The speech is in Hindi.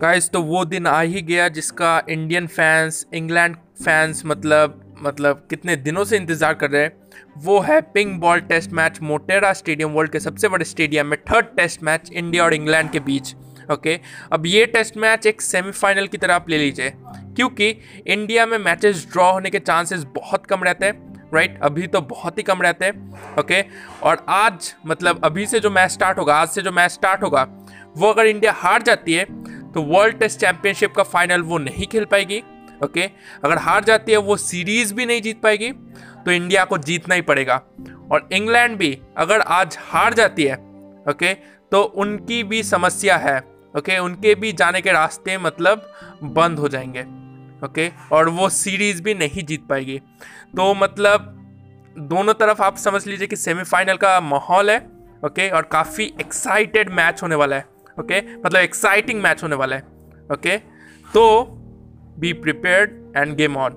गाइस तो वो दिन आ ही गया जिसका इंडियन फैंस इंग्लैंड फैंस मतलब मतलब कितने दिनों से इंतज़ार कर रहे हैं। वो है pink ball test match Motera stadium world के सबसे बड़े स्टेडियम में थर्ड टेस्ट मैच इंडिया और इंग्लैंड के बीच ओके अब ये टेस्ट मैच एक सेमीफाइनल की तरह आप ले लीजिए, क्योंकि इंडिया में मैचेस ड्रॉ होने के चांसेस बहुत कम रहते हैं राइट अभी तो बहुत ही कम रहते हैं ओके और आज मतलब अभी से जो मैच स्टार्ट होगा, आज से जो मैच स्टार्ट होगा, वो अगर इंडिया हार जाती है तो वर्ल्ड टेस्ट चैंपियनशिप का फाइनल वो नहीं खेल पाएगी ओके अगर हार जाती है, वो सीरीज़ भी नहीं जीत पाएगी तो इंडिया को जीतना ही पड़ेगा। और इंग्लैंड भी, अगर आज हार जाती है ओके तो उनकी भी समस्या है ओके उनके भी जाने के रास्ते मतलब बंद हो जाएँगे ओके और वो सीरीज़ भी नहीं जीत पाएगी। तो मतलब दोनों तरफ़ आप समझ लीजिए कि सेमीफाइनल का माहौल है ओके और काफ़ी एक्साइटेड मैच होने वाला है। ओके मतलब एक्साइटिंग मैच होने वाला है। ओके तो be prepared and game on